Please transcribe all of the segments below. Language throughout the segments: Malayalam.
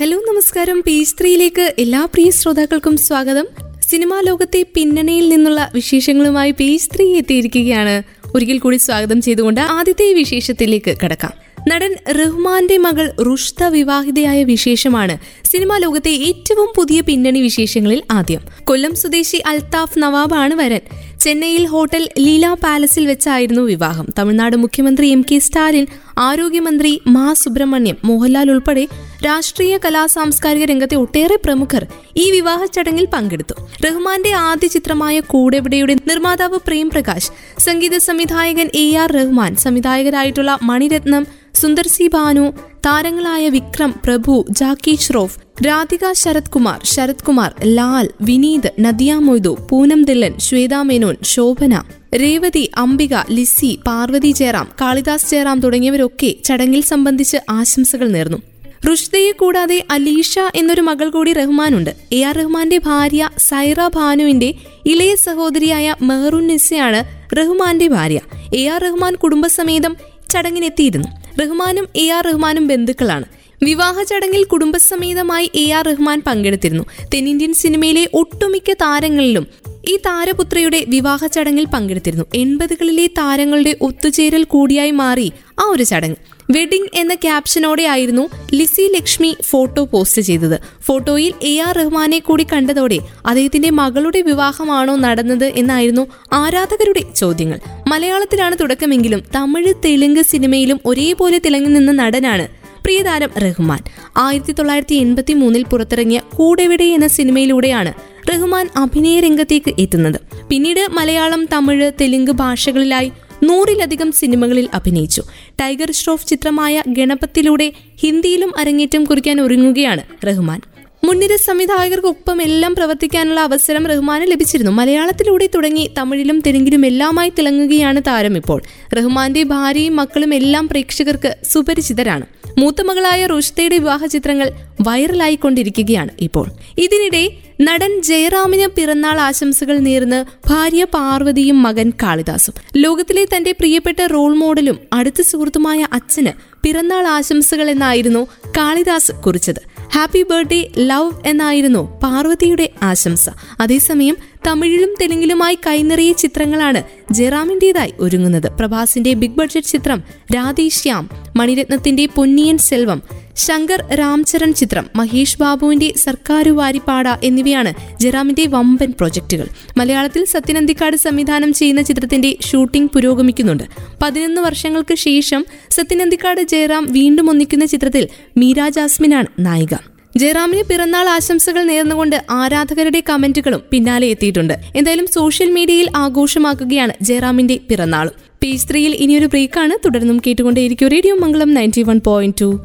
ഹലോ നമസ്കാരം. പേജ് ത്രീയിലേക്ക് എല്ലാ പ്രിയ ശ്രോതാക്കൾക്കും സ്വാഗതം. സിനിമാ ലോകത്തെ പിന്നണിയിൽ നിന്നുള്ള വിശേഷങ്ങളുമായി പേജ് ത്രീ എത്തിയിരിക്കുകയാണ്. ഒരിക്കൽ കൂടി സ്വാഗതം ചെയ്തുകൊണ്ട് ആദ്യത്തെ വിശേഷത്തിലേക്ക് കടക്കാം. നടൻ റഹ്മാന്റെ മകൾ റുഷ്ത വിവാഹിതയായ വിശേഷമാണ് സിനിമാ ലോകത്തെ ഏറ്റവും പുതിയ പിന്നണി വിശേഷങ്ങളിൽ ആദ്യം. കൊല്ലം സ്വദേശി അൽതാഫ് നവാബാണ് വരൻ. ചെന്നൈയിൽ ഹോട്ടൽ ലീല പാലസിൽ വെച്ചായിരുന്നു വിവാഹം. തമിഴ്നാട് മുഖ്യമന്ത്രി എം കെ സ്റ്റാലിൻ ആരോഗ്യമന്ത്രി മാ സുബ്രഹ്മണ്യം മോഹൻലാൽ ഉൾപ്പെടെ രാഷ്ട്രീയ കലാ സാംസ്കാരിക രംഗത്തെ ഒട്ടേറെ പ്രമുഖർ ഈ വിവാഹ ചടങ്ങിൽ പങ്കെടുത്തു. റഹ്മാന്റെ ആദ്യ ചിത്രമായ കൂടെവിടെയുടെ നിർമ്മാതാവ് പ്രേം പ്രകാശ് സംഗീത സംവിധായകൻ എ ആർ റഹ്മാൻ സംവിധായകരായിട്ടുള്ള മണിരത്നം സുന്ദർ സി ബാനു താരങ്ങളായ വിക്രം പ്രഭു ജാക്കി ഷ്രോഫ് രാധിക ശരത് കുമാർ ശരത് കുമാർ ലാൽ വിനീത് നദിയ മൊയ്തു പൂനം ദില്ലൻ ശ്വേതാ മേനോൻ ശോഭന രേവതി അംബിക ലിസി പാർവതി ജയറാം കാളിദാസ് ജയറാം തുടങ്ങിയവരൊക്കെ ചടങ്ങിൽ സംബന്ധിച്ച് ആശംസകൾ നേർന്നു. റുഷ്ദയെ കൂടാതെ അലീഷ എന്നൊരു മകൾ കൂടി റഹ്മാനുണ്ട്. എ ആർ റഹ്മാന്റെ ഭാര്യ സൈറ ഭാനുവിന്റെ ഇളയ സഹോദരിയായ മെഹറുൻ നിസയാണ് റഹ്മാന്റെ ഭാര്യ. എ ആർ റഹ്മാൻ കുടുംബസമേതം ചടങ്ങിനെത്തിയിരുന്നു. റഹ്മാനും എ ആർ റഹ്മാനും ബന്ധുക്കളാണ്. വിവാഹ ചടങ്ങിൽ കുടുംബസമേതമായി എ ആർ റഹ്മാൻ പങ്കെടുത്തിരുന്നു. തെന്നിന്ത്യൻ സിനിമയിലെ ഒട്ടുമിക്ക താരങ്ങളിലും ഈ താരപുത്രയുടെ വിവാഹ ചടങ്ങിൽ പങ്കെടുത്തിരുന്നു. എൺപതുകളിലെ താരങ്ങളുടെ ഒത്തുചേരൽ കൂടിയായി മാറി ആ ഒരു ചടങ്ങ്. വെഡിംഗ് എന്ന ക്യാപ്ഷനോടെ ആയിരുന്നു ലിസി ലക്ഷ്മി ഫോട്ടോ പോസ്റ്റ് ചെയ്തത്. ഫോട്ടോയിൽ എ ആർ റഹ്മാനെ കൂടി കണ്ടതോടെ അദ്ദേഹത്തിന്റെ മകളുടെ വിവാഹമാണോ നടന്നത് എന്നായിരുന്നു ആരാധകരുടെ ചോദ്യങ്ങൾ. മലയാളത്തിലാണ് തുടക്കമെങ്കിലും തമിഴ് തെലുങ്ക് സിനിമയിലും ഒരേപോലെ തിളങ്ങി നിന്ന നടനാണ് പ്രിയതാരം റഹ്മാൻ. ആയിരത്തി തൊള്ളായിരത്തി എൺപത്തി മൂന്നിൽ പുറത്തിറങ്ങിയ കൂടെവിടെ എന്ന സിനിമയിലൂടെയാണ് റഹ്മാൻ അഭിനയ രംഗത്തേക്ക് എത്തുന്നത്. പിന്നീട് മലയാളം തമിഴ് തെലുങ്ക് ഭാഷകളിലായി നൂറിലധികം സിനിമകളിൽ അഭിനയിച്ചു. ടൈഗർ ഷ്രോഫ് ചിത്രമായ ഗണപത്തിലൂടെ ഹിന്ദിയിലും അരങ്ങേറ്റം കുറിക്കാൻ ഒരുങ്ങുകയാണ് റഹ്മാൻ. മുൻനിര സംവിധായകർക്കൊപ്പം എല്ലാം പ്രവർത്തിക്കാനുള്ള അവസരം റഹ്മാന് ലഭിച്ചിരുന്നു. മലയാളത്തിലൂടെ തുടങ്ങി തമിഴിലും തെലുങ്കിലും എല്ലാമായി തിളങ്ങുകയാണ് താരം ഇപ്പോൾ. റഹ്മാന്റെ ഭാര്യയും മക്കളും എല്ലാം പ്രേക്ഷകർക്ക് സുപരിചിതരാണ്. മൂത്തമകളായ റുഷ്തയുടെ വിവാഹ ചിത്രങ്ങൾ വൈറലായിക്കൊണ്ടിരിക്കുകയാണ് ഇപ്പോൾ. ഇതിനിടെ നടൻ ജയറാമിന് പിറന്നാൾ ആശംസകൾ നേർന്ന് ഭാര്യ പാർവതിയും മകൻ കാളിദാസും. ലോകത്തിലെ തന്റെ പ്രിയപ്പെട്ട റോൾ മോഡലും അടുത്ത സുഹൃത്തുമായ അച്ഛന് പിറന്നാൾ ആശംസകൾ എന്നായിരുന്നു കാളിദാസ് കുറിച്ചത്. ഹാപ്പി ബർത്ത്ഡേ ലവ് എന്നായിരുന്നു പാർവതിയുടെ ആശംസ. അതേസമയം തമിഴിലും തെലുങ്കിലുമായി കൈനിറിയ ചിത്രങ്ങളാണ് ജയറാമിന്റേതായി ഒരുങ്ങുന്നത്. പ്രഭാസിന്റെ ബിഗ് ബഡ്ജറ്റ് ചിത്രം രാധേശ്യാം മണിരത്നത്തിന്റെ പൊന്നിയൻ സെൽവം ശങ്കർ രാംചരൺ ചിത്രം മഹേഷ് ബാബുവിന്റെ സർക്കാരു വാരിപ്പാട എന്നിവയാണ് ജയറാമിന്റെ വമ്പൻ പ്രൊജക്ടുകൾ. മലയാളത്തിൽ സത്യനന്ദിക്കാട് സംവിധാനം ചെയ്യുന്ന ചിത്രത്തിന്റെ ഷൂട്ടിംഗ് പുരോഗമിക്കുന്നുണ്ട്. പതിനൊന്ന് വർഷങ്ങൾക്ക് ശേഷം സത്യനന്ദിക്കാട് ജയറാം വീണ്ടും ഒന്നിക്കുന്ന ചിത്രത്തിൽ മീര ജാസ്മിനാണ് നായിക. ജയറാമിന് പിറന്നാൾ ആശംസകൾ നേർന്നുകൊണ്ട് ആരാധകരുടെ കമന്റുകളും പിന്നാലെ എത്തിയിട്ടുണ്ട്. എന്തായാലും സോഷ്യൽ മീഡിയയിൽ ആഘോഷമാക്കുകയാണ് ജയറാമിന്റെ പിറന്നാളും പേജ് ത്രീയിൽ ഇനിയൊരു ബ്രേക്കാണ്. തുടർന്നും കേട്ടുകൊണ്ടേയിരിക്കും radio Mangalam ninety one point two.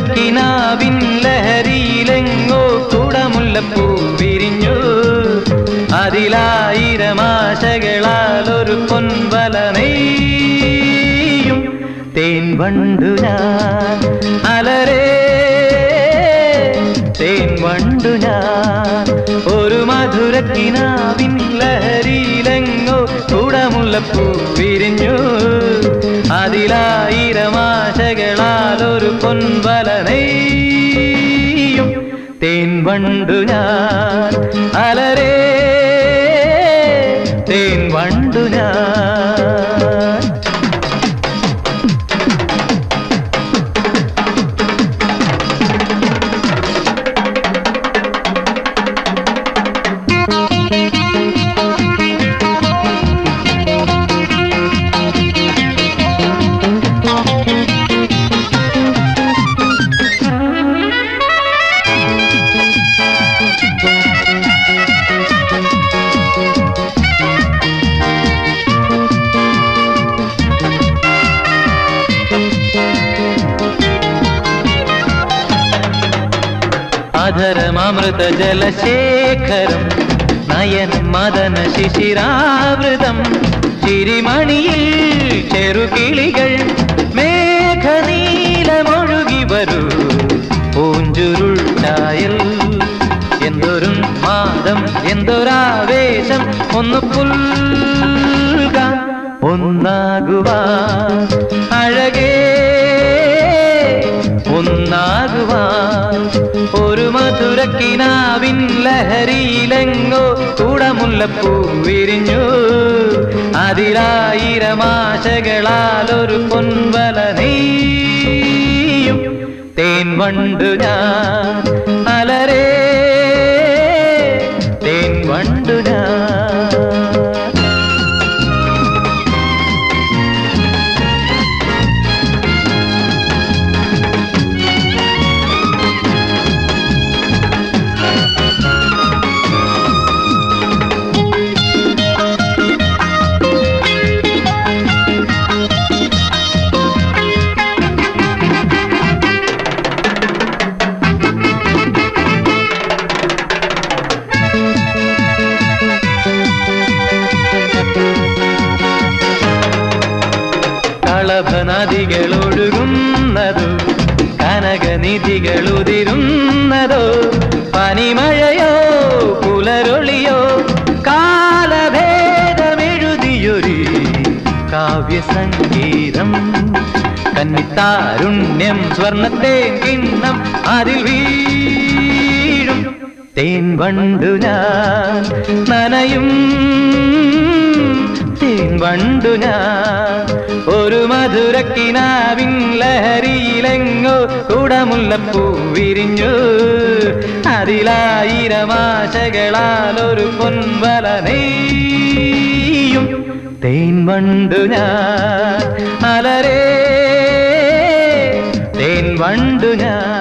മധുരക്കിനാവിൻ ലഹരിയിലെങ്ങോ കുടമുല്ലപ്പൂ വിരിഞ്ഞു. അതിലായിരമാശകളാലൊരു പൊൻവലനെയും തേൻ വണ്ടു ഞാൻ അലരേ. തേൻ വണ്ടു ഞാൻ ഒരു മധുരക്കിനാവിൻ ലഹരിയിലെങ്ങോ കുടമുല്ലപ്പൂ വിരിഞ്ഞു. അതിലായിരം ആശകളാൽ ഒരു പൊൻവലനെയും തേൻ വണ്ടു ഞാൻ അലരേ തേൻ വണ്ടു ഞാൻ അധരമൃത നയൻ മദന ശിശിരാവൃതം ചിരിമണിയിൽ ചെറുകിളികൾ മേഘനീലമൊഴുകി വരൂ. പൂഞ്ചുരുൾ ചായൽ എന്തൊരു മാതം എന്തൊരാവേശം ഒന്ന് പുൽക ഒന്നാകുവാ അഴകേ ലഹരിയിലെങ്ങോ കൂടമുല്ലപ്പൂ വിരിഞ്ഞു. അതിലായിരമാശകളാൽ ഒരു പൊൻവല നീയും തേൻ വണ്ടു ഞാൻ കാവ്യസംഗീതം കന്നിത്താരുണ്യം സ്വർണത്തെ കിണ്ണം അതിൽ വീഴും. തേൻ വണ്ടു ഞാൻ നനയും. തേൻ വണ്ടു ഞാൻ ഒരു മധുരക്കിനാവിൻ ലഹരിയിലെങ്ങോ കുടമുല്ലപ്പൂ വിരിഞ്ഞു. അതിലായിരമാശകളാൽ ഒരു പൊൻവല നെയ്യും തേൻ വണ്ടു ഞാൻ അലരേ തേൻ വണ്ടു ഞാൻ.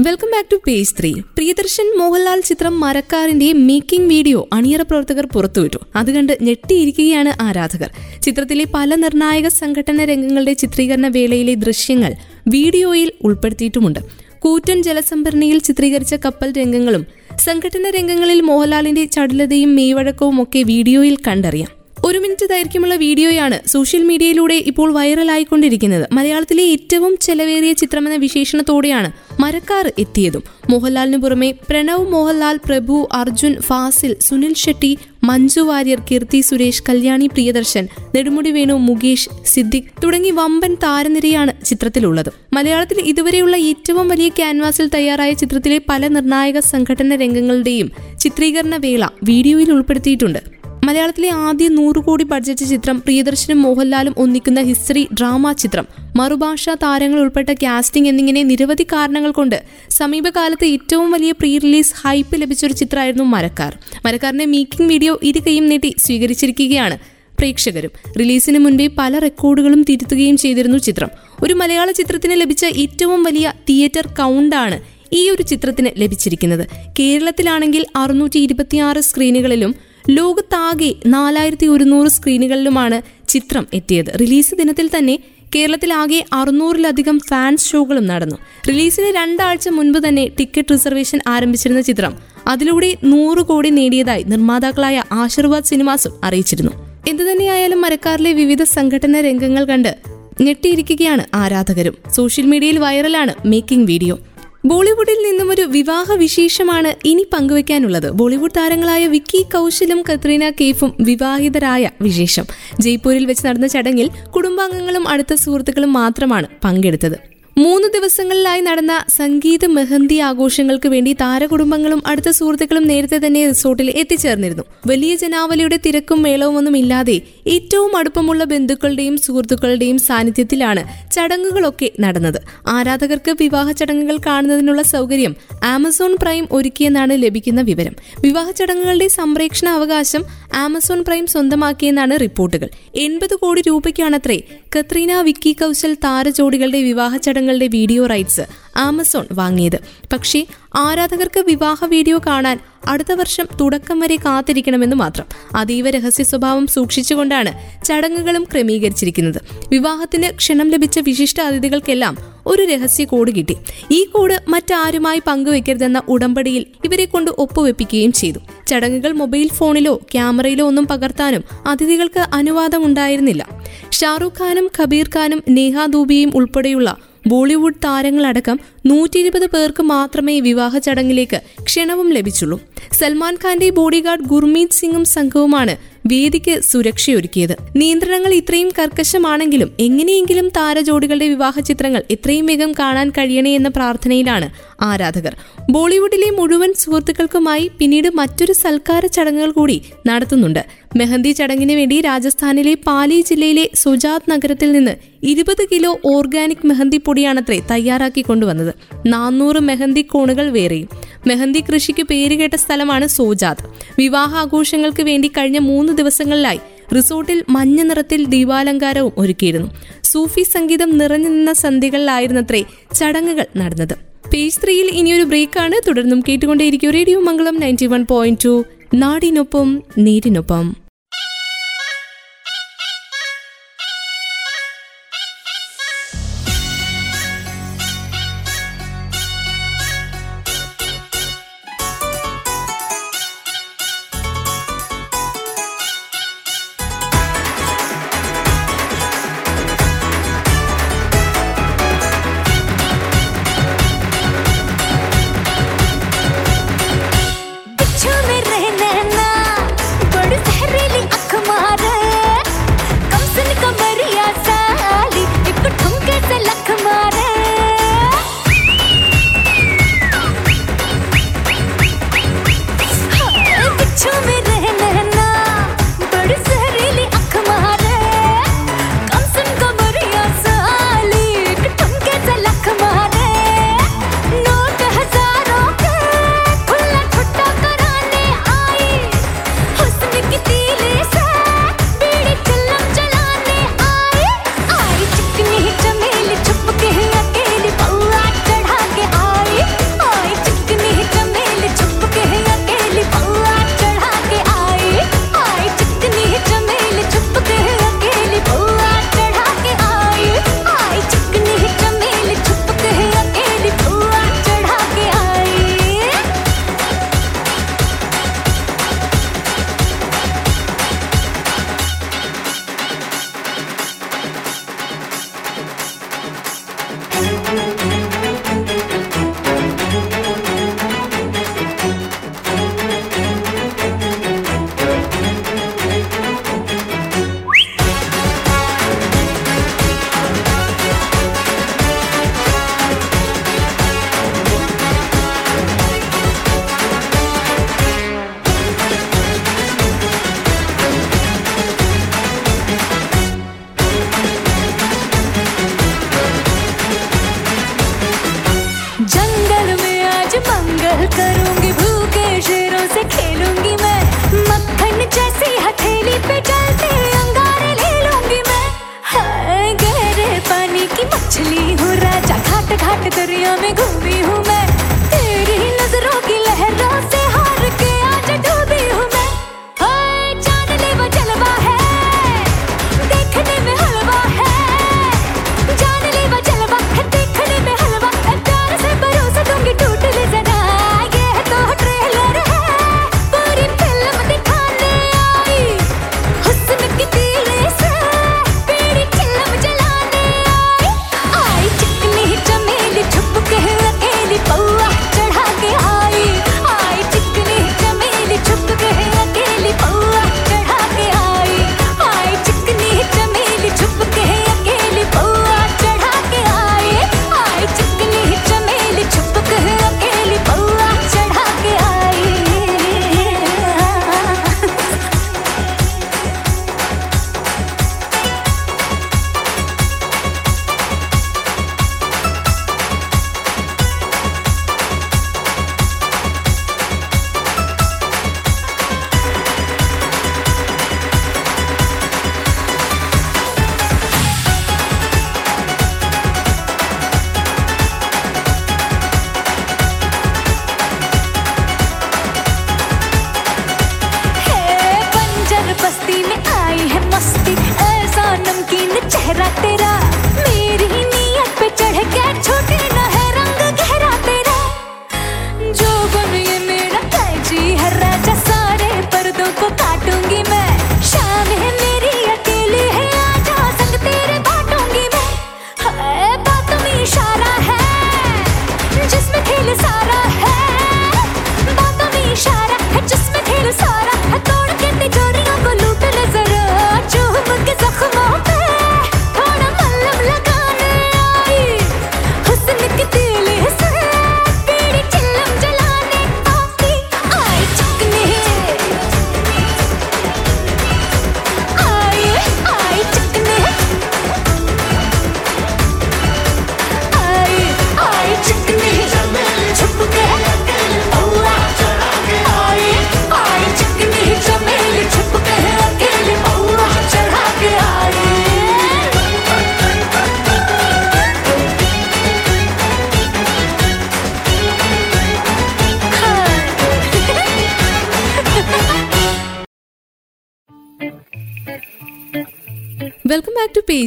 Welcome back to page three Priyadarshan Mohanlal ചിത്രം മരക്കാറിന്റെ മേക്കിംഗ് വീഡിയോ അണിയറ പ്രവർത്തകർ പുറത്തുവിട്ടു. അത് കണ്ട് ഞെട്ടിയിരിക്കുകയാണ് ആരാധകർ. ചിത്രത്തിലെ പല നിർണായക സംഘടന രംഗങ്ങളുടെ ചിത്രീകരണ വേളയിലെ ദൃശ്യങ്ങൾ വീഡിയോയിൽ ഉൾപ്പെടുത്തിയിട്ടുമുണ്ട്. കൂറ്റൻ ജലസംഭരണിയിൽ ചിത്രീകരിച്ച കപ്പൽ രംഗങ്ങളും സംഘടന രംഗങ്ങളിൽ മോഹൻലാലിന്റെ ചടുലതയും മെയ്വഴക്കവും ഒക്കെ വീഡിയോയിൽ കണ്ടറിയാം. ഒരു മിനിറ്റ് ദൈർഘ്യമുള്ള വീഡിയോയാണ് സോഷ്യൽ മീഡിയയിലൂടെ ഇപ്പോൾ വൈറലായിക്കൊണ്ടിരിക്കുന്നത്. മലയാളത്തിലെ ഏറ്റവും ചെലവേറിയ ചിത്രമെന്ന വിശേഷണത്തോടെയാണ് മരക്കാർ എത്തിയതും. മോഹൻലാലിന് പുറമെ പ്രണവ് മോഹൻലാൽ പ്രഭു അർജുൻ ഫാസിൽ സുനിൽ ഷെട്ടി മഞ്ജു വാര്യർ കീർത്തി സുരേഷ് കല്യാണി പ്രിയദർശൻ നെടുമുടി വേണു മുകേഷ് സിദ്ദിഖ് തുടങ്ങി വമ്പൻ താരനിരയാണ് ചിത്രത്തിലുള്ളത്. മലയാളത്തിൽ ഇതുവരെയുള്ള ഏറ്റവും വലിയ ക്യാൻവാസിൽ തയ്യാറായ ചിത്രത്തിലെ പല നിർണായക സംഘടന രംഗങ്ങളുടെയും ചിത്രീകരണ വേള വീഡിയോയിൽ ഉൾപ്പെടുത്തിയിട്ടുണ്ട്. മലയാളത്തിലെ ആദ്യ നൂറ് കോടി ബഡ്ജറ്റ് ചിത്രം പ്രിയദർശനും മോഹൻലാലും ഒന്നിക്കുന്ന ഹിസ്റ്ററി ഡ്രാമ ചിത്രം. മറുഭാഷാ താരങ്ങൾ ഉൾപ്പെട്ട കാസ്റ്റിംഗ് എന്നിങ്ങനെ നിരവധി കാരണങ്ങൾ കൊണ്ട് സമീപകാലത്ത് ഏറ്റവും വലിയ പ്രീ റിലീസ് ഹൈപ്പ് ലഭിച്ച ഒരു ചിത്രമായിരുന്നു മരക്കാർ. മരക്കാറിന്റെ മീക്കിംഗ് വീഡിയോ ഇരു കൈയും നീട്ടി സ്വീകരിച്ചിരിക്കുകയാണ് പ്രേക്ഷകരും. റിലീസിന് മുൻപേ പല റെക്കോർഡുകളും തിരുത്തുകയും ചെയ്തിരുന്നു ചിത്രം. ഒരു മലയാള ചിത്രത്തിന് ലഭിച്ച ഏറ്റവും വലിയ തിയേറ്റർ കൗണ്ടാണ് ഈ ഒരു ചിത്രത്തിന് ലഭിച്ചിരിക്കുന്നത്. കേരളത്തിലാണെങ്കിൽ അറുന്നൂറ്റി ഇരുപത്തിയാറ് സ്ക്രീനുകളിലും ലോകത്താകെ നാലായിരത്തി ഒരുന്നൂറ് സ്ക്രീനുകളിലുമാണ് ചിത്രം എത്തിയത്. റിലീസ് ദിനത്തിൽ തന്നെ കേരളത്തിലാകെ അറുന്നൂറിലധികം ഫാൻസ് ഷോകളും നടന്നു. റിലീസിന് രണ്ടാഴ്ച മുൻപ് തന്നെ ടിക്കറ്റ് റിസർവേഷൻ ആരംഭിച്ചിരുന്ന ചിത്രം അതിലൂടെ നൂറ് കോടി നേടിയതായി നിർമ്മാതാക്കളായ ആശീർവാദ് സിനിമാസും അറിയിച്ചിരുന്നു. എന്തുതന്നെയായാലും മരക്കാറിലെ വിവിധ സംഘടന രംഗങ്ങൾ കണ്ട് ഞെട്ടിയിരിക്കുകയാണ് ആരാധകരും. സോഷ്യൽ മീഡിയയിൽ വൈറലാണ് മേക്കിംഗ് വീഡിയോ. ബോളിവുഡിൽ നിന്നും ഒരു വിവാഹ വിശേഷമാണ് ഇനി പങ്കുവെക്കാനുള്ളത്. ബോളിവുഡ് താരങ്ങളായ വിക്കി കൗശലും കത്രീന കെയ്ഫും വിവാഹിതരായ വിശേഷം. ജയ്പൂരിൽ വെച്ച് നടന്ന ചടങ്ങിൽ കുടുംബാംഗങ്ങളും അടുത്ത സുഹൃത്തുക്കളും മാത്രമാണ് പങ്കെടുത്തത്. മൂന്ന് ദിവസങ്ങളിലായി നടന്ന സംഗീത മെഹന്തി ആഘോഷങ്ങൾക്ക് വേണ്ടി താരകുടുംബങ്ങളും അടുത്ത സുഹൃത്തുക്കളും നേരത്തെ തന്നെ റിസോർട്ടിൽ എത്തിച്ചേർന്നിരുന്നു. വലിയ ജനാവലിയുടെ തിരക്കും മേളവും ഒന്നും ഇല്ലാതെ ഏറ്റവും അടുപ്പമുള്ള ബന്ധുക്കളുടെയും സുഹൃത്തുക്കളുടെയും സാന്നിധ്യത്തിലാണ് ചടങ്ങുകളൊക്കെ നടന്നത്. ആരാധകർക്ക് വിവാഹ ചടങ്ങുകൾ കാണുന്നതിനുള്ള സൗകര്യം ആമസോൺ പ്രൈം ഒരുക്കിയെന്നാണ് ലഭിക്കുന്ന വിവരം. വിവാഹ ചടങ്ങുകളുടെ സംപ്രേക്ഷണ അവകാശം ആമസോൺ പ്രൈം സ്വന്തമാക്കിയെന്നാണ് റിപ്പോർട്ടുകൾ. എൺപത് കോടി രൂപയ്ക്കാണത്രേ കത്രീന വിക്കി കൗശൽ താരജോഡികളുടെ വിവാഹ ചടങ്ങുകളുടെ വീഡിയോ റൈറ്റ്സ് ആമസോൺ വാങ്ങിയത്. പക്ഷേ ആരാധകർക്ക് വിവാഹ വീഡിയോ കാണാൻ അടുത്ത വർഷം തുടക്കം വരെ കാത്തിരിക്കണമെന്ന് മാത്രം. അതീവ രഹസ്യ സ്വഭാവം സൂക്ഷിച്ചുകൊണ്ടാണ് ചടങ്ങുകളും ക്രമീകരിച്ചിരിക്കുന്നത്. വിവാഹത്തിന് ക്ഷണം ലഭിച്ച വിശിഷ്ട അതിഥികൾക്കെല്ലാം ഒരു രഹസ്യ കോഡ് കിട്ടി. ഈ കോഡ് മറ്റാരുമായി പങ്കുവെക്കരുതെന്ന ഉടമ്പടിയിൽ ഇവരെ കൊണ്ട് ഒപ്പുവെപ്പിക്കുകയും ചെയ്തു. ചടങ്ങുകൾ മൊബൈൽ ഫോണിലോ ക്യാമറയിലോ ഒന്നും പകർത്താനും അതിഥികൾക്ക് അനുവാദമുണ്ടായിരുന്നില്ല. ഷാറൂഖ് ഖാനും കബീർ ഖാനും നേഹ ദൂബിയും ഉൾപ്പെടെയുള്ള ബോളിവുഡ് താരങ്ങളടക്കം നൂറ്റി ഇരുപത് പേർക്ക് മാത്രമേ വിവാഹ ചടങ്ങിലേക്ക് ക്ഷണവും ലഭിച്ചുള്ളൂ. സൽമാൻ ഖാന്റെ ബോഡിഗാർഡ് ഗുർമീത് സിംഗും സംഘവുമാണ് വേദിക്ക് സുരക്ഷയൊരുക്കിയത്. നിയന്ത്രണങ്ങൾ ഇത്രയും കർക്കശമാണെങ്കിലും എങ്ങനെയെങ്കിലും താരജോഡികളുടെ വിവാഹ ചിത്രങ്ങൾ എത്രയും വേഗം കാണാൻ കഴിയണേ എന്ന പ്രാർത്ഥനയിലാണ് ആരാധകർ. ബോളിവുഡിലെ മുഴുവൻ സുഹൃത്തുക്കൾക്കുമായി പിന്നീട് മറ്റൊരു സൽക്കാര ചടങ്ങുകൾ കൂടി നടത്തുന്നുണ്ട്. മെഹന്തി ചടങ്ങിന് വേണ്ടി രാജസ്ഥാനിലെ പാലി ജില്ലയിലെ സുജാത് നഗരത്തിൽ നിന്ന് ഇരുപത് കിലോ ഓർഗാനിക് മെഹന്തി പൊടിയാണത്രേ തയ്യാറാക്കി കൊണ്ടുവന്നത്. നാനൂറ് മെഹന്തി കോണുകൾ വേറെയും. മെഹന്തി കൃഷിക്ക് പേരുകേട്ട സ്ഥലമാണ് സോജാത്. വിവാഹാഘോഷങ്ങൾക്ക് വേണ്ടി കഴിഞ്ഞ മൂന്ന് ദിവസങ്ങളിലായി റിസോർട്ടിൽ മഞ്ഞ നിറത്തിൽ ദീപാലങ്കാരവും ഒരുക്കിയിരുന്നു. സൂഫി സംഗീതം നിറഞ്ഞു നിന്ന സന്ധ്യകളിലായിരുന്നത്രേ ചടങ്ങുകൾ നടന്നത്. പേജ് ത്രീയിൽ ഇനിയൊരു ബ്രേക്കാണ്. തുടർന്നും കേട്ടുകൊണ്ടേയിരിക്കും radio Mangalam ninety one point two നാടിനൊപ്പം നേരിനൊപ്പം.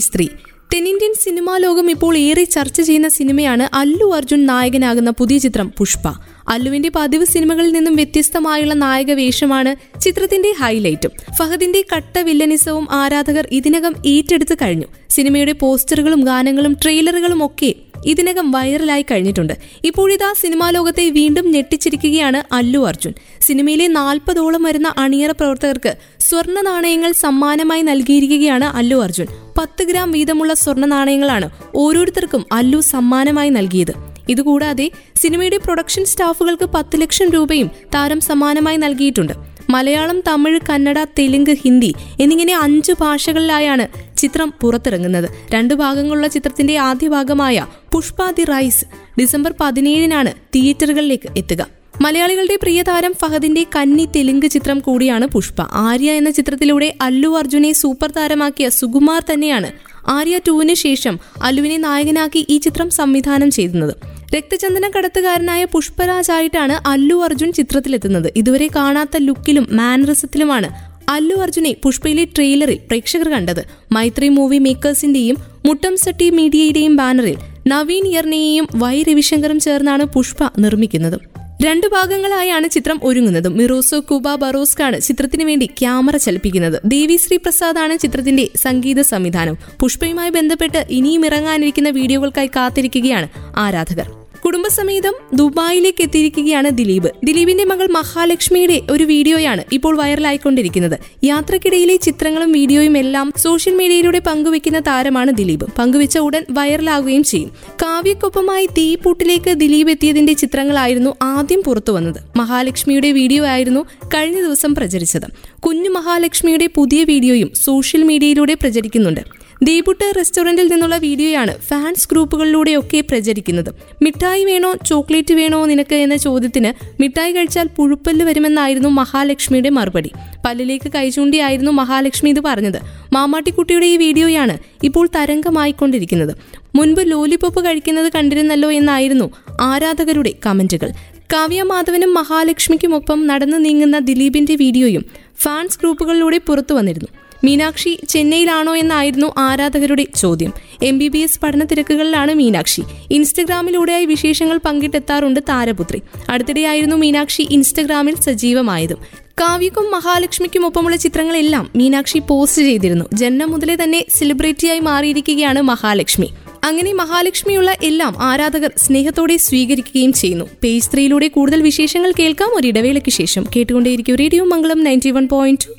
പേജ് തെന്നിന്ത്യൻ സിനിമാ ലോകം ഇപ്പോൾ ഏറെ ചർച്ച ചെയ്യുന്ന സിനിമയാണ് അല്ലു അർജുൻ നായകനാകുന്ന പുതിയ ചിത്രം പുഷ്പ. അല്ലുവിന്റെ പതിവ് സിനിമകളിൽ നിന്നും വ്യത്യസ്തമായുള്ള നായക വേഷമാണ് ചിത്രത്തിന്റെ ഹൈലൈറ്റും. ഫഹദിന്റെ കട്ട വില്ലനിസവും ആരാധകർ ഇതിനകം ഏറ്റെടുത്തു കഴിഞ്ഞു. സിനിമയുടെ പോസ്റ്ററുകളും ഗാനങ്ങളും ട്രെയിലറുകളും ഒക്കെ ഇതിനകം വൈറലായി കഴിഞ്ഞിട്ടുണ്ട്. ഇപ്പോഴിതാ സിനിമാ ലോകത്തെ വീണ്ടും ഞെട്ടിച്ചിരിക്കുകയാണ് അല്ലു അർജുൻ. സിനിമയിലെ നാൽപ്പതോളം വരുന്ന അണിയറ പ്രവർത്തകർക്ക് സ്വർണ നാണയങ്ങൾ സമ്മാനമായി നൽകിയിരിക്കുകയാണ് അല്ലു അർജുൻ. പത്ത് ഗ്രാം വീതമുള്ള സ്വർണ നാണയങ്ങളാണ് ഓരോരുത്തർക്കും അല്ലു സമ്മാനമായി നൽകിയത്. ഇതുകൂടാതെ സിനിമയുടെ പ്രൊഡക്ഷൻ സ്റ്റാഫുകൾക്ക് പത്ത് ലക്ഷം രൂപയും താരം സമ്മാനമായി നൽകിയിട്ടുണ്ട്. മലയാളം തമിഴ് കന്നഡ തെലുങ്ക് ഹിന്ദി എന്നിങ്ങനെ അഞ്ച് ഭാഷകളിലായാണ് ചിത്രം പുറത്തിറങ്ങുന്നത്. രണ്ട് ഭാഗങ്ങളുള്ള ചിത്രത്തിന്റെ ആദ്യ ഭാഗമായ പുഷ്പ ദി റൈസ് ഡിസംബർ പതിനേഴിനാണ് തിയേറ്ററുകളിലേക്ക് എത്തുക. മലയാളികളുടെ പ്രിയതാരം ഫഹദിന്റെ കന്നി തെലുങ്ക് ചിത്രം കൂടിയാണ് പുഷ്പ. ആര്യ എന്ന ചിത്രത്തിലൂടെ അല്ലു അർജുനെ സൂപ്പർ താരമാക്കിയ സുകുമാർ തന്നെയാണ് ആര്യ ടൂവിന് ശേഷം അലുവിനെ നായകനാക്കി ഈ ചിത്രം സംവിധാനം ചെയ്യുന്നത് രക്തചന്ദന കടത്തുകാരനായ പുഷ്പരാജായിട്ടാണ് അല്ലു അർജുൻ ചിത്രത്തിലെത്തുന്നത്. ഇതുവരെ കാണാത്ത ലുക്കിലും മാനറിസത്തിലുമാണ് അല്ലു അർജുനെ പുഷ്പയിലെ ട്രെയിലറിൽ പ്രേക്ഷകർ കണ്ടത്. മൈത്രി മൂവി മേക്കേഴ്സിന്റെയും മുട്ടം സട്ടി മീഡിയയുടെയും ബാനറിൽ നവീൻ യർണയെയും വൈ രവിശങ്കറും ചേർന്നാണ് പുഷ്പ നിർമ്മിക്കുന്നത്. രണ്ടു ഭാഗങ്ങളായാണ് ചിത്രം ഒരുങ്ങുന്നത്. മിറോസോ കുബ ബറോസ്കാണ് ചിത്രത്തിന് വേണ്ടി ക്യാമറ ചലിപ്പിക്കുന്നത്. ദേവി ശ്രീ പ്രസാദാണ് ചിത്രത്തിന്റെ സംഗീത സംവിധാനം. പുഷ്പയുമായി ബന്ധപ്പെട്ട് ഇനിയും ഇറങ്ങാനിരിക്കുന്ന വീഡിയോകൾക്കായി കാത്തിരിക്കുകയാണ് ആരാധകർ. കുടുംബസമേതം ദുബായിലേക്ക് എത്തിയിരിക്കുകയാണ് ദിലീപ്. ദിലീപിന്റെ മകൾ മഹാലക്ഷ്മിയുടെ ഒരു വീഡിയോയാണ് ഇപ്പോൾ വൈറലായിക്കൊണ്ടിരിക്കുന്നത്. യാത്രക്കിടയിലെ ചിത്രങ്ങളും വീഡിയോയും എല്ലാം സോഷ്യൽ മീഡിയയിലൂടെ പങ്കുവെക്കുന്ന താരമാണ് ദിലീപ്. പങ്കുവെച്ച ഉടൻ വൈറലാകുകയും ചെയ്യും. കാവ്യക്കൊപ്പമായി തീപൂട്ടിലേക്ക് ദിലീപ് എത്തിയതിന്റെ ചിത്രങ്ങളായിരുന്നു ആദ്യം പുറത്തു വന്നത്. മഹാലക്ഷ്മിയുടെ വീഡിയോ ആയിരുന്നു കഴിഞ്ഞ ദിവസം പ്രചരിച്ചത്. കുഞ്ഞു മഹാലക്ഷ്മിയുടെ പുതിയ വീഡിയോയും സോഷ്യൽ മീഡിയയിലൂടെ പ്രചരിക്കുന്നുണ്ട്. ദീപുട്ട് റെസ്റ്റോറന്റിൽ നിന്നുള്ള വീഡിയോയാണ് ഫാൻസ് ഗ്രൂപ്പുകളിലൂടെയൊക്കെ പ്രചരിക്കുന്നത്. മിഠായി വേണോ ചോക്ലേറ്റ് വേണോ നിനക്ക് എന്ന ചോദ്യത്തിന് മിഠായി കഴിച്ചാൽ പുഴുപ്പല്ല് വരുമെന്നായിരുന്നു മഹാലക്ഷ്മിയുടെ മറുപടി. പല്ലിലേക്ക് കൈചൂണ്ടിയായിരുന്നു മഹാലക്ഷ്മി ഇത് പറഞ്ഞത്. മാമാട്ടിക്കുട്ടിയുടെ ഈ വീഡിയോയാണ് ഇപ്പോൾ തരംഗമായിക്കൊണ്ടിരിക്കുന്നത്. മുൻപ് ലോലിപോപ്പ് കഴിക്കുന്നത് കണ്ടിരുന്നല്ലോ എന്നായിരുന്നു ആരാധകരുടെ കമന്റുകൾ. കാവ്യ മാധവനും മഹാലക്ഷ്മിക്കുമൊപ്പം നടന്നു നീങ്ങുന്ന ദിലീപിന്റെ വീഡിയോയും ഫാൻസ് ഗ്രൂപ്പുകളിലൂടെ പുറത്തു വന്നിരുന്നു. മീനാക്ഷി ചെന്നൈയിലാണോ എന്നായിരുന്നു ആരാധകരുടെ ചോദ്യം. എം ബി ബി എസ് പഠന തിരക്കുകളിലാണ് മീനാക്ഷി. ഇൻസ്റ്റഗ്രാമിലൂടെയായി വിശേഷങ്ങൾ പങ്കിട്ടെത്താറുണ്ട് താരപുത്രി. അടുത്തിടെയായിരുന്നു മീനാക്ഷി ഇൻസ്റ്റഗ്രാമിൽ സജീവമായതും. കാവ്യക്കും മഹാലക്ഷ്മിക്കും ഒപ്പമുള്ള ചിത്രങ്ങളെല്ലാം മീനാക്ഷി പോസ്റ്റ് ചെയ്തിരുന്നു. ജന്മം മുതലേ തന്നെ സെലിബ്രിറ്റിയായി മാറിയിരിക്കുകയാണ് മഹാലക്ഷ്മി. അങ്ങനെ മഹാലക്ഷ്മിയുള്ള എല്ലാം ആരാധകർ സ്നേഹത്തോടെ സ്വീകരിക്കുകയും ചെയ്യുന്നു. പേജ് ത്രീയിലൂടെ കൂടുതൽ വിശേഷങ്ങൾ കേൾക്കാം. ഒരിടവേളയ്ക്ക് ശേഷം കേട്ടുകൊണ്ടേയിരിക്കും radio Mangalam ninety one point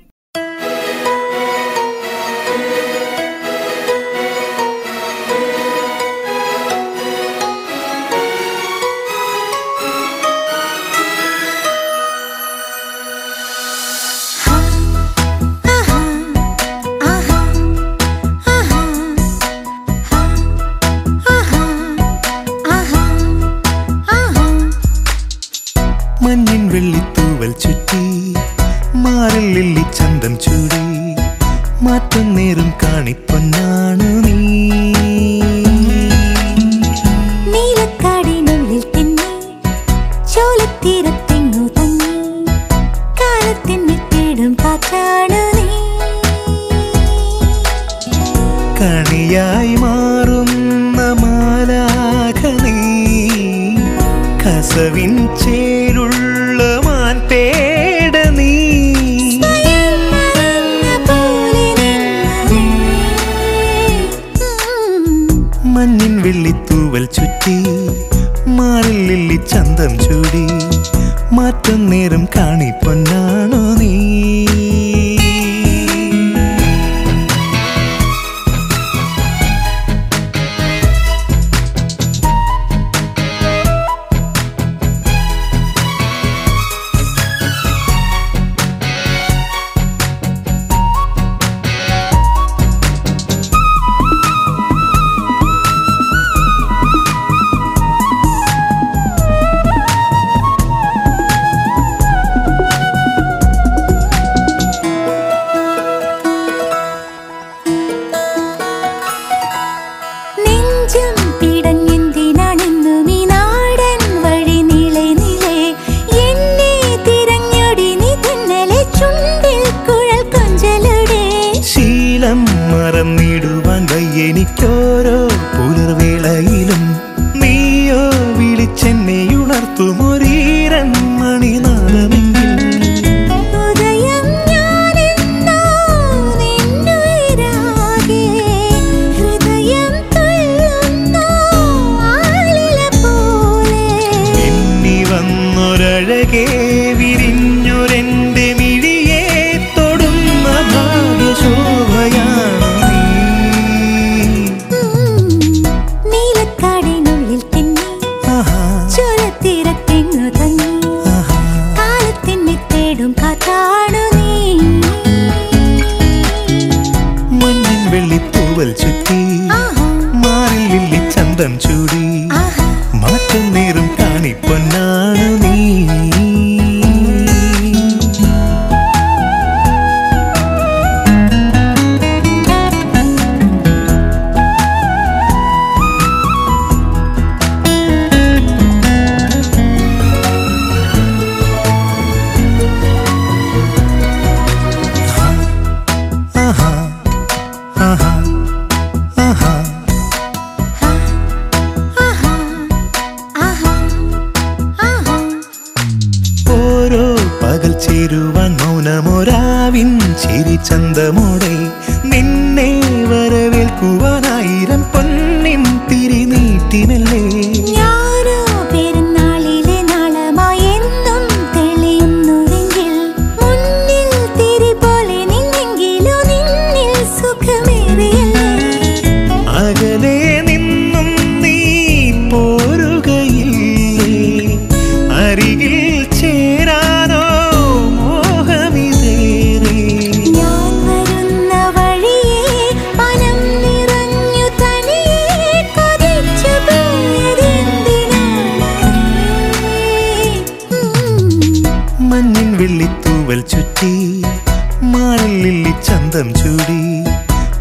ചന്തം ചൂടി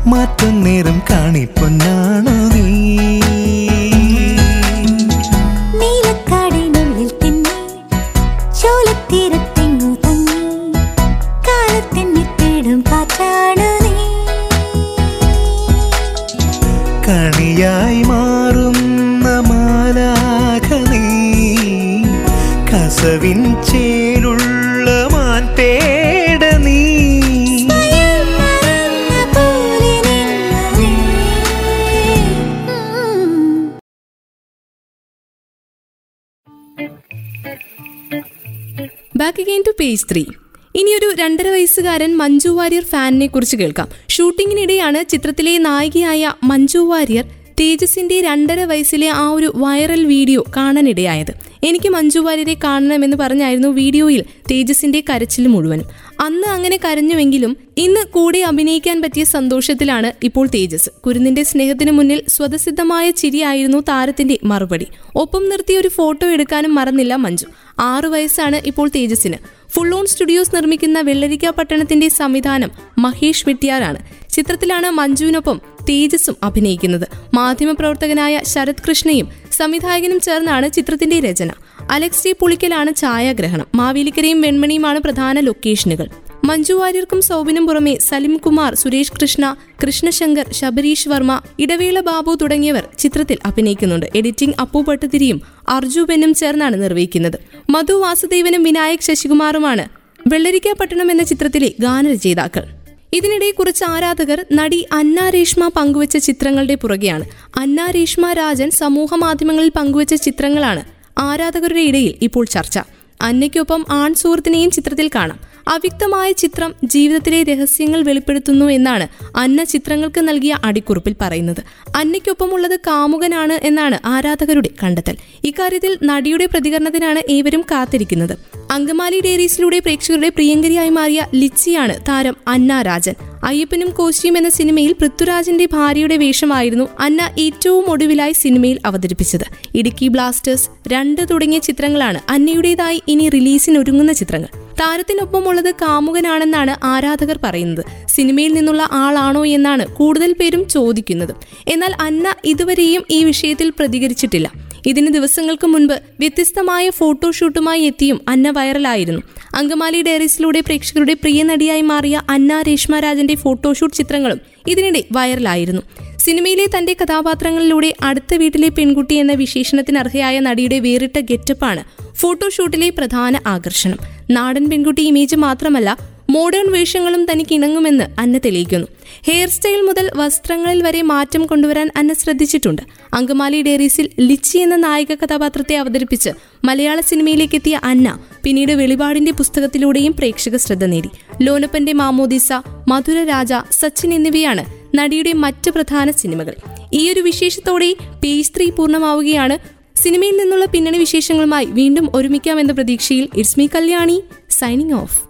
മാറ്റം നേരം കാണിപ്പൊന്നാണോ നീ? നീലക്കാടിനുള്ളിൽ തിങ്ങി ചോലത്തീരത്തെങ്ങു തങ്ങി കാലത്തിനെ തേടും കാറ്റാണ് നീ? കണിയായി മാറുന്ന മാലാഖ നീ. കസവിൻ ചേലുള്ള പേജ് ത്രീ ഇനിയൊരു രണ്ടര വയസ്സുകാരൻ മഞ്ജു വാര്യർ ഫാനിനെ കുറിച്ച് കേൾക്കാം. ഷൂട്ടിങ്ങിനിടെയാണ് ചിത്രത്തിലെ നായികയായ മഞ്ജു വാര്യർ തേജസിന്റെ രണ്ടര വയസ്സിലെ ആ ഒരു വൈറൽ വീഡിയോ കാണാനിടയായത്. എനിക്ക് മഞ്ജു വാര്യരെ കാണണമെന്ന് പറഞ്ഞായിരുന്നു വീഡിയോയിൽ തേജസിന്റെ കരച്ചിൽ മുഴുവനും. അന്ന് അങ്ങനെ കരഞ്ഞുവെങ്കിലും ഇന്ന് കൂടെ അഭിനയിക്കാൻ പറ്റിയ സന്തോഷത്തിലാണ് ഇപ്പോൾ തേജസ്. കുരുന്നിന്റെ സ്നേഹത്തിന് മുന്നിൽ സ്വതസിദ്ധമായ ചിരിയായിരുന്നു താരത്തിന്റെ മറുപടി. ഒപ്പം നിർത്തി ഒരു ഫോട്ടോ എടുക്കാനും മറന്നില്ല മഞ്ജു. ആറു വയസ്സാണ് ഇപ്പോൾ തേജസിന് ഫുൾ ഓൺ സ്റ്റുഡിയോസ് നിർമ്മിക്കുന്ന വെള്ളരിക്ക പട്ടണത്തിന്റെ സംവിധാനം മഹേഷ് വെട്ടിയാറാണ്. ചിത്രത്തിലാണ് മഞ്ജുവിനൊപ്പം തേജസും അഭിനയിക്കുന്നത്. മാധ്യമപ്രവർത്തകനായ ശരത് കൃഷ്ണയും സംവിധായകനും ചേർന്നാണ് ചിത്രത്തിന്റെ രചന. അലക്സ് ടി പുളിക്കലാണ് ഛായാഗ്രഹണം. മാവേലിക്കരയും വെൺമണിയുമാണ് പ്രധാന ലൊക്കേഷനുകൾ. മഞ്ജു വാര്യർക്കും സൗബിനും പുറമെ സലിം കുമാർ സുരേഷ് കൃഷ്ണ കൃഷ്ണശങ്കർ ശബരീഷ് വർമ്മ ഇടവേള ബാബു തുടങ്ങിയവർ ചിത്രത്തിൽ അഭിനയിക്കുന്നുണ്ട്. എഡിറ്റിംഗ് അപ്പു പട്ടുതിരിയും അർജു ബെന്നും ചേർന്നാണ് നിർവഹിക്കുന്നത്. മധു വാസുദേവനും വിനായക് ശശികുമാറുമാണ് വെള്ളരിക്ക പട്ടണം എന്ന ചിത്രത്തിലെ ഗാനരചയിതാക്കൾ. ഇതിനിടെ കുറച്ച് ആരാധകർ നടി അന്ന രേഷ്മ പങ്കുവച്ച ചിത്രങ്ങളുടെ പുറകെയാണ്. അന്ന രേഷ്മ രാജൻ സമൂഹ മാധ്യമങ്ങളിൽ പങ്കുവച്ച ചിത്രങ്ങളാണ് ആരാധകരുടെ ഇടയിൽ ഇപ്പോൾ ചർച്ച. അന്നയ്ക്കൊപ്പം ആൺ സുഹൃത്തിനെയും ചിത്രത്തിൽ കാണാം. അവ്യക്തമായ ചിത്രം ജീവിതത്തിലെ രഹസ്യങ്ങൾ വെളിപ്പെടുത്തുന്നു എന്നാണ് അന്ന ചിത്രങ്ങൾക്ക് നൽകിയ അടിക്കുറിപ്പിൽ പറയുന്നത്. അന്നയ്ക്കൊപ്പമുള്ളത് കാമുകനാണ് എന്നാണ് ആരാധകരുടെ കണ്ടെത്തൽ. ഇക്കാര്യത്തിൽ നടിയുടെ പ്രതികരണത്തിനാണ് ഏവരും കാത്തിരിക്കുന്നത്. അങ്കമാലി ഡയറീസിലൂടെ പ്രേക്ഷകരുടെ പ്രിയങ്കരിയായി മാറിയ ലിച്ചിയാണ് താരം അന്ന രാജൻ. അയ്യപ്പനും കോശിയും എന്ന സിനിമയിൽ പൃഥ്വിരാജിന്റെ ഭാര്യയുടെ വേഷമായിരുന്നു അന്ന ഏറ്റവും ഒടുവിലായി സിനിമയിൽ അവതരിപ്പിച്ചത്. ഇടുക്കി ബ്ലാസ്റ്റേഴ്സ് രണ്ട് തുടങ്ങിയ ചിത്രങ്ങളാണ് അന്നയുടേതായി ഇനി റിലീസിനൊരുങ്ങുന്ന ചിത്രങ്ങൾ. താരത്തിനൊപ്പമുള്ളത് കാമുകനാണെന്നാണ് ആരാധകർ പറയുന്നത്. സിനിമയിൽ നിന്നുള്ള ആളാണോ എന്നാണ് കൂടുതൽ പേരും ചോദിക്കുന്നത്. എന്നാൽ അന്ന ഇതുവരെയും ഈ വിഷയത്തിൽ പ്രതികരിച്ചിട്ടില്ല. ഇതിന് ദിവസങ്ങൾക്ക് മുൻപ് വ്യത്യസ്തമായ ഫോട്ടോഷൂട്ടുമായി എത്തിയും അന്ന വൈറലായിരുന്നു. അങ്കമാലി ഡയറീസിലൂടെ പ്രേക്ഷകരുടെ പ്രിയ നടിയായി മാറിയ അന്ന രേഷ്മ രാജന്റെ ഫോട്ടോഷൂട്ട് ചിത്രങ്ങളും ഇതിനിടെ വൈറലായിരുന്നു. സിനിമയിലെ തന്റെ കഥാപാത്രങ്ങളിലൂടെ അടുത്ത വീട്ടിലെ പെൺകുട്ടി എന്ന വിശേഷണത്തിന് അർഹയായ നടിയുടെ വേറിട്ട ഗെറ്റപ്പാണ് ഫോട്ടോഷൂട്ടിലെ പ്രധാന ആകർഷണം. നാടൻ പെൺകുട്ടി ഇമേജ് മാത്രമല്ല മോഡേൺ വേഷങ്ങളും തനിക്ക് ഇണങ്ങുമെന്ന് അന്ന തെളിയിക്കുന്നു. ഹെയർ സ്റ്റൈൽ മുതൽ വസ്ത്രങ്ങളിൽ വരെ മാറ്റം കൊണ്ടുവരാൻ അന്ന ശ്രദ്ധിച്ചിട്ടുണ്ട്. അങ്കമാലി ഡയറീസിൽ ലിച്ചി എന്ന നായിക കഥാപാത്രത്തെ അവതരിപ്പിച്ച് മലയാള സിനിമയിലേക്ക് എത്തിയ അന്ന പിന്നീട് വെളിപാടിന്റെ പുസ്തകത്തിലൂടെയും പ്രേക്ഷക ശ്രദ്ധ നേടി. ലോനപ്പന്റെ മാമോദിസ മധുര രാജ സച്ചിൻ എന്നിവയാണ് നടിയുടെ മറ്റ് പ്രധാന സിനിമകൾ. ഈ ഒരു വിശേഷത്തോടെ പേജ് ത്രീ പൂർണമാവുകയാണ്. സിനിമയിൽ നിന്നുള്ള പിന്നണി വിശേഷങ്ങളുമായി വീണ്ടും ഒരുമിക്കാമെന്ന പ്രതീക്ഷയിൽ it's me Kalyani signing off.